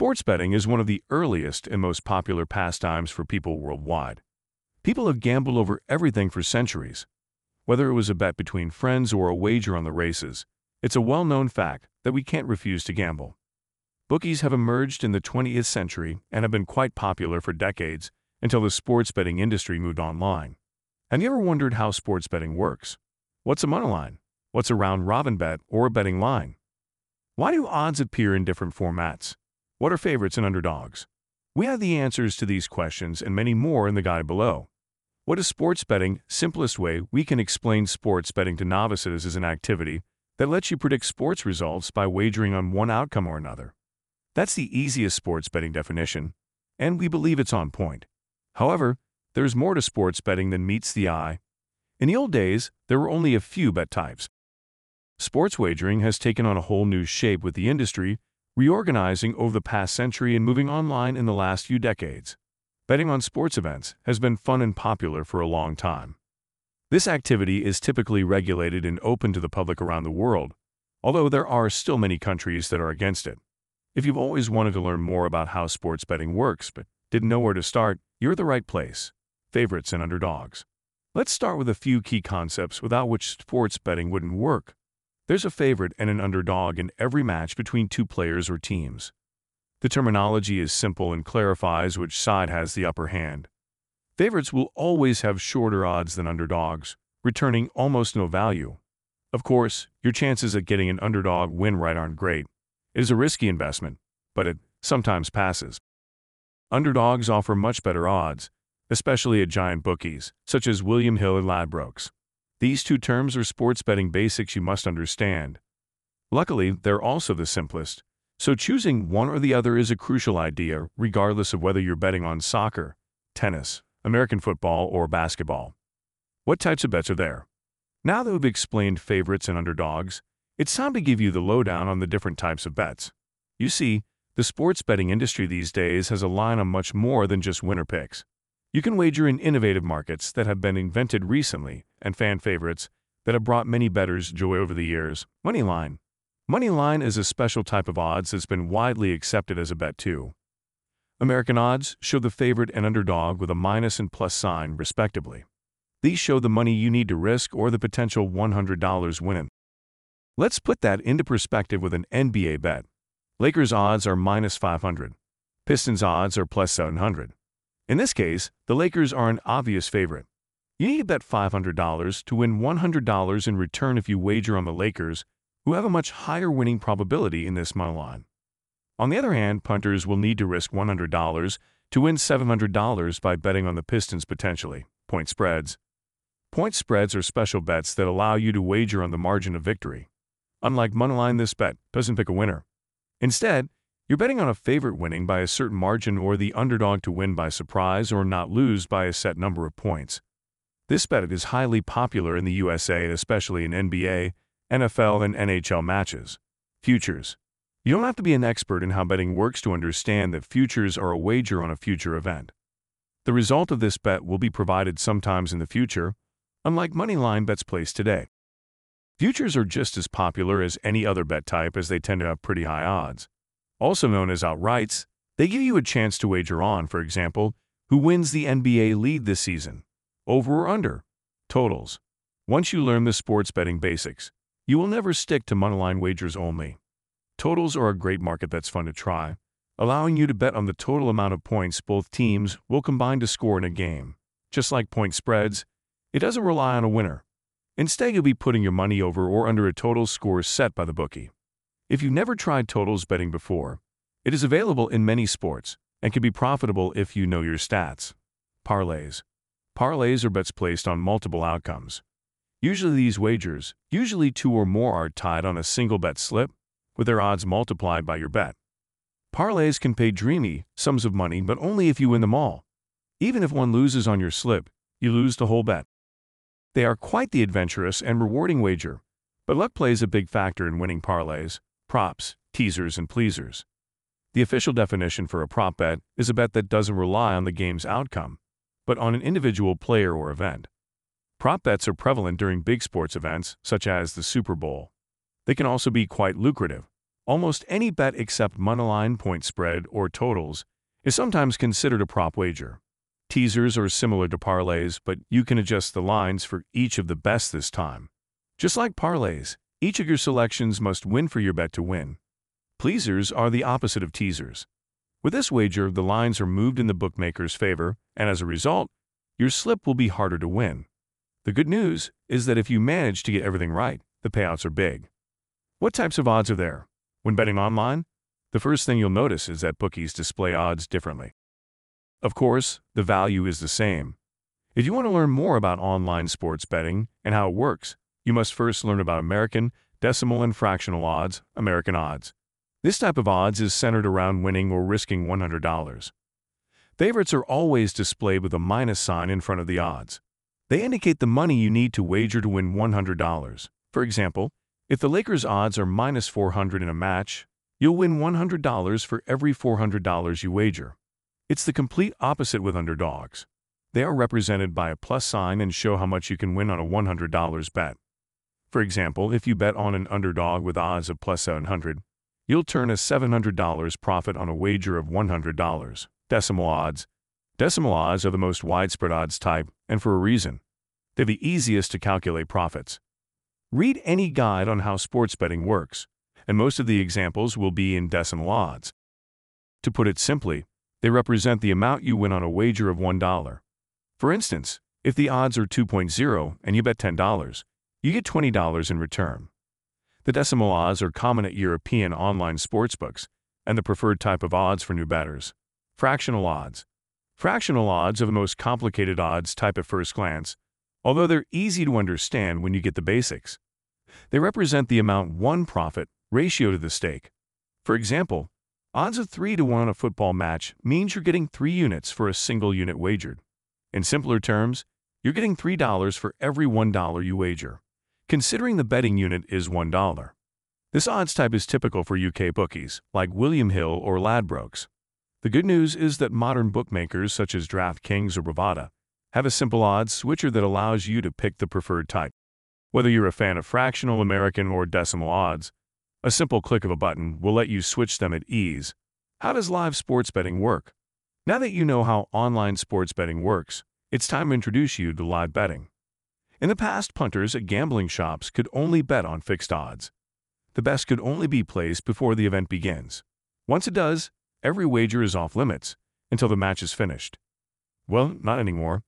Sports betting is one of the earliest and most popular pastimes for people worldwide. People have gambled over everything for centuries. Whether it was a bet between friends or a wager on the races, it's a well-known fact that we can't refuse to gamble. Bookies have emerged in the 20th century and have been quite popular for decades until the sports betting industry moved online. Have you ever wondered how sports betting works? What's a money line? What's a round robin bet or a betting line? Why do odds appear in different formats? What are favorites and underdogs? We have the answers to these questions and many more in the guide below. What is sports betting? Simplest way we can explain sports betting to novices is an activity that lets you predict sports results by wagering on one outcome or another. That's the easiest sports betting definition, and we believe it's on point. However, there's more to sports betting than meets the eye. In the old days, there were only a few bet types. Sports wagering has taken on a whole new shape with the industry reorganizing over the past century and moving online in the last few decades. Betting on sports events has been fun and popular for a long time. This activity is typically regulated and open to the public around the world, although there are still many countries that are against it. If you've always wanted to learn more about how sports betting works but didn't know where to start, you're the right place. Favorites and underdogs. Let's start with a few key concepts without which sports betting wouldn't work. There's a favorite and an underdog in every match between two players or teams. The terminology is simple and clarifies which side has the upper hand. Favorites will always have shorter odds than underdogs, returning almost no value. Of course, your chances of getting an underdog win right aren't great. It is a risky investment, but it sometimes passes. Underdogs offer much better odds, especially at giant bookies, such as William Hill and Ladbrokes. These two terms are sports betting basics you must understand. Luckily, they're also the simplest, so choosing one or the other is a crucial idea regardless of whether you're betting on soccer, tennis, American football, or basketball. What types of bets are there? Now that we've explained favorites and underdogs, it's time to give you the lowdown on the different types of bets. You see, the sports betting industry these days has a line on much more than just winner picks. You can wager in innovative markets that have been invented recently and fan favorites that have brought many bettors joy over the years. Moneyline. Moneyline is a special type of odds that's been widely accepted as a bet too. American odds show the favorite and underdog with a minus and plus sign, respectively. These show the money you need to risk or the potential $100 win. Let's put that into perspective with an NBA bet. Lakers odds are minus 500. Pistons odds are plus 700. In this case, the Lakers are an obvious favorite. You need to bet $500 to win $100 in return if you wager on the Lakers, who have a much higher winning probability in this money line. On the other hand, punters will need to risk $100 to win $700 by betting on the Pistons potentially. Point spreads. Point spreads are special bets that allow you to wager on the margin of victory. Unlike moneyline, this bet doesn't pick a winner. Instead, you're betting on a favorite winning by a certain margin or the underdog to win by surprise or not lose by a set number of points. This bet is highly popular in the USA, especially in NBA, NFL, and NHL matches. Futures. You don't have to be an expert in how betting works to understand that futures are a wager on a future event. The result of this bet will be provided sometimes in the future, unlike moneyline bets placed today. Futures are just as popular as any other bet type as they tend to have pretty high odds also known as outrights, they give you a chance to wager on, for example, who wins the NBA lead this season, over or under, totals. Once you learn the sports betting basics, you will never stick to moneyline wagers only. Totals are a great market that's fun to try, allowing you to bet on the total amount of points both teams will combine to score in a game. Just like point spreads, it doesn't rely on a winner. Instead, you'll be putting your money over or under a total score set by the bookie. If you've never tried totals betting before, it is available in many sports and can be profitable if you know your stats. Parlays. Parlays are bets placed on multiple outcomes. Usually these wagers, usually two or more are tied on a single bet slip, with their odds multiplied by your bet. Parlays can pay dreamy sums of money, but only if you win them all. Even if one loses on your slip, you lose the whole bet. They are quite the adventurous and rewarding wager, but luck plays a big factor in winning parlays props, teasers, and pleasers. The official definition for a prop bet is a bet that doesn't rely on the game's outcome, but on an individual player or event. Prop bets are prevalent during big sports events, such as the Super Bowl. They can also be quite lucrative, Almost any bet except moneyline, point spread, or totals is sometimes considered a prop wager. Teasers are similar to parlays, but you can adjust the lines for each of the best this time. Just like parlays, each of your selections must win for your bet to win. Pleasers are the opposite of teasers. With this wager, the lines are moved in the bookmaker's favor, and as a result, your slip will be harder to win. The good news is that if you manage to get everything right, the payouts are big. What types of odds are there? When betting online, the first thing you'll notice is that bookies display odds differently. Of course, the value is the same. If you want to learn more about online sports betting and how it works, you must first learn about American, decimal, and fractional odds, American odds. This type of odds is centered around winning or risking $100. Favorites are always displayed with a minus sign in front of the odds. They indicate the money you need to wager to win $100. For example, if the Lakers' odds are minus 400 in a match, you'll win $100 for every $400 you wager. It's the complete opposite with underdogs. They are represented by a plus sign and show how much you can win on a $100 bet. For example, if you bet on an underdog with odds of plus 700, you'll turn a $700 profit on a wager of $100. Decimal odds. Decimal odds are the most widespread odds type, and for a reason. They're the easiest to calculate profits. Read any guide on how sports betting works, and most of the examples will be in decimal odds. To put it simply, they represent the amount you win on a wager of $1. For instance, if the odds are 2.0 and you bet $10, you get $20 in return. The decimal odds are common at European online sportsbooks and the preferred type of odds for new bettors. Fractional odds. Fractional odds are the most complicated odds type at first glance, although they're easy to understand when you get the basics. They represent the amount one profit ratio to the stake. For example, odds of 3 to 1 on a football match means you're getting 3 units for a single unit wagered. In simpler terms, you're getting $3 for every $1 you wager, considering the betting unit is $1. This odds type is typical for UK bookies, like William Hill or Ladbrokes. The good news is that modern bookmakers such as DraftKings or Bovada have a simple odds switcher that allows you to pick the preferred type. Whether you're a fan of fractional, American, or decimal odds, a simple click of a button will let you switch them at ease. How does live sports betting work? Now that you know how online sports betting works, it's time to introduce you to live betting. In the past, punters at gambling shops could only bet on fixed odds. The best could only be placed before the event begins. Once it does, every wager is off limits until the match is finished. Well, not anymore.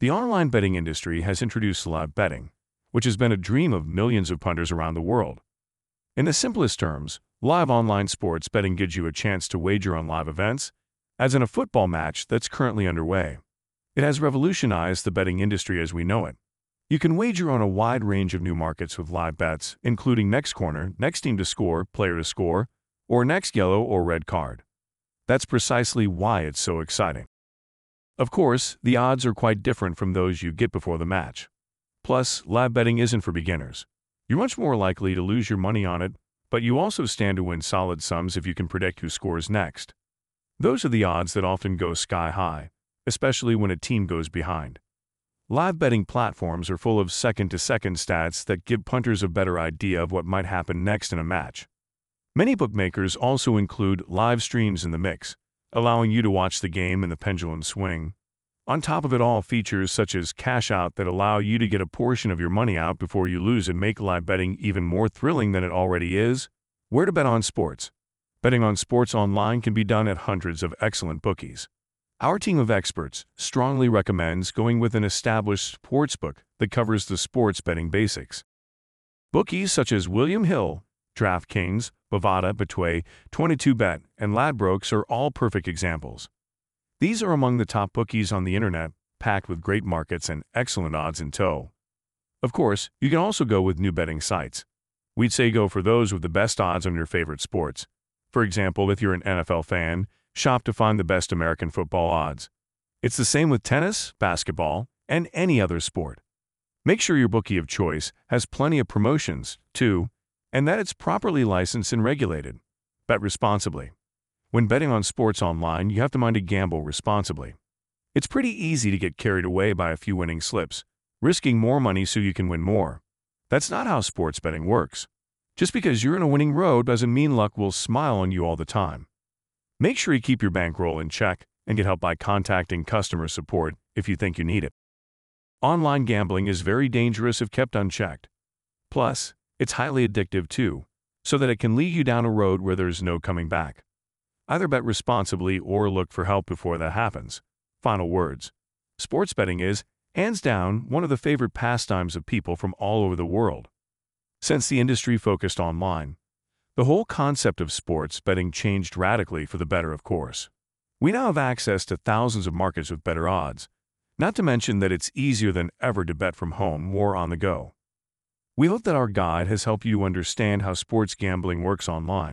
The online betting industry has introduced live betting, which has been a dream of millions of punters around the world. In the simplest terms, live online sports betting gives you a chance to wager on live events, as in a football match that's currently underway. It has revolutionized the betting industry as we know it. You can wager on a wide range of new markets with live bets, including next corner, next team to score, player to score, or next yellow or red card. That's precisely why it's so exciting. Of course, the odds are quite different from those you get before the match. Plus, live betting isn't for beginners. You're much more likely to lose your money on it, but you also stand to win solid sums if you can predict who scores next. Those are the odds that often go sky high, especially when a team goes behind. Live betting platforms are full of second to second stats that give punters a better idea of what might happen next in a match. Many bookmakers also include live streams in the mix, allowing you to watch the game and the pendulum swing. On top of it all, features such as cash out that allow you to get a portion of your money out before you lose and make live betting even more thrilling than it already is. Where to bet on sports? Betting on sports online can be done at hundreds of excellent bookies. Our team of experts strongly recommends going with an established sportsbook that covers the sports betting basics. Bookies such as William Hill, DraftKings, Bovada, Betway, 22bet, and Ladbrokes are all perfect examples. These are among the top bookies on the internet, packed with great markets and excellent odds in tow. Of course, you can also go with new betting sites. We'd say go for those with the best odds on your favorite sports. For example, if you're an NFL fan, shop to find the best American football odds. It's the same with tennis, basketball, and any other sport. Make sure your bookie of choice has plenty of promotions, too, and that it's properly licensed and regulated. Bet responsibly. When betting on sports online, you have to mind to gamble responsibly. It's pretty easy to get carried away by a few winning slips, risking more money so you can win more. That's not how sports betting works. Just because you're in a winning road doesn't mean luck will smile on you all the time. Make sure you keep your bankroll in check and get help by contacting customer support if you think you need it. Online gambling is very dangerous if kept unchecked. Plus, it's highly addictive too, so that it can lead you down a road where there's no coming back. Either bet responsibly or look for help before that happens. Final words. Sports betting is, hands down, one of the favorite pastimes of people from all over the world. Since the industry focused online, the whole concept of sports betting changed radically for the better, of course. We now have access to thousands of markets with better odds, not to mention that it's easier than ever to bet from home or on the go. We hope that our guide has helped you understand how sports gambling works online.